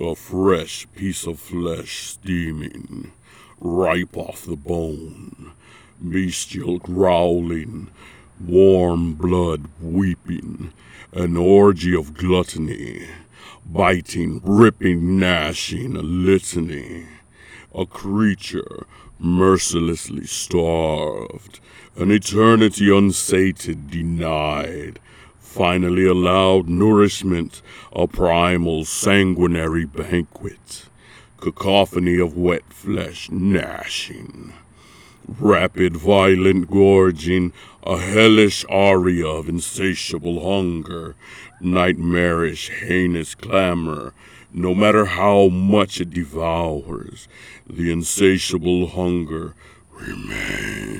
A fresh piece of flesh steaming, ripe off the bone, bestial growling, warm blood weeping, an orgy of gluttony, biting, ripping, gnashing, a litany. A creature mercilessly starved, an eternity unsated denied, finally allowed nourishment, a primal sanguinary banquet, cacophony of wet flesh gnashing, rapid violent gorging, a hellish aria of insatiable hunger, nightmarish heinous clamor, no matter how much it devours, the insatiable hunger remains.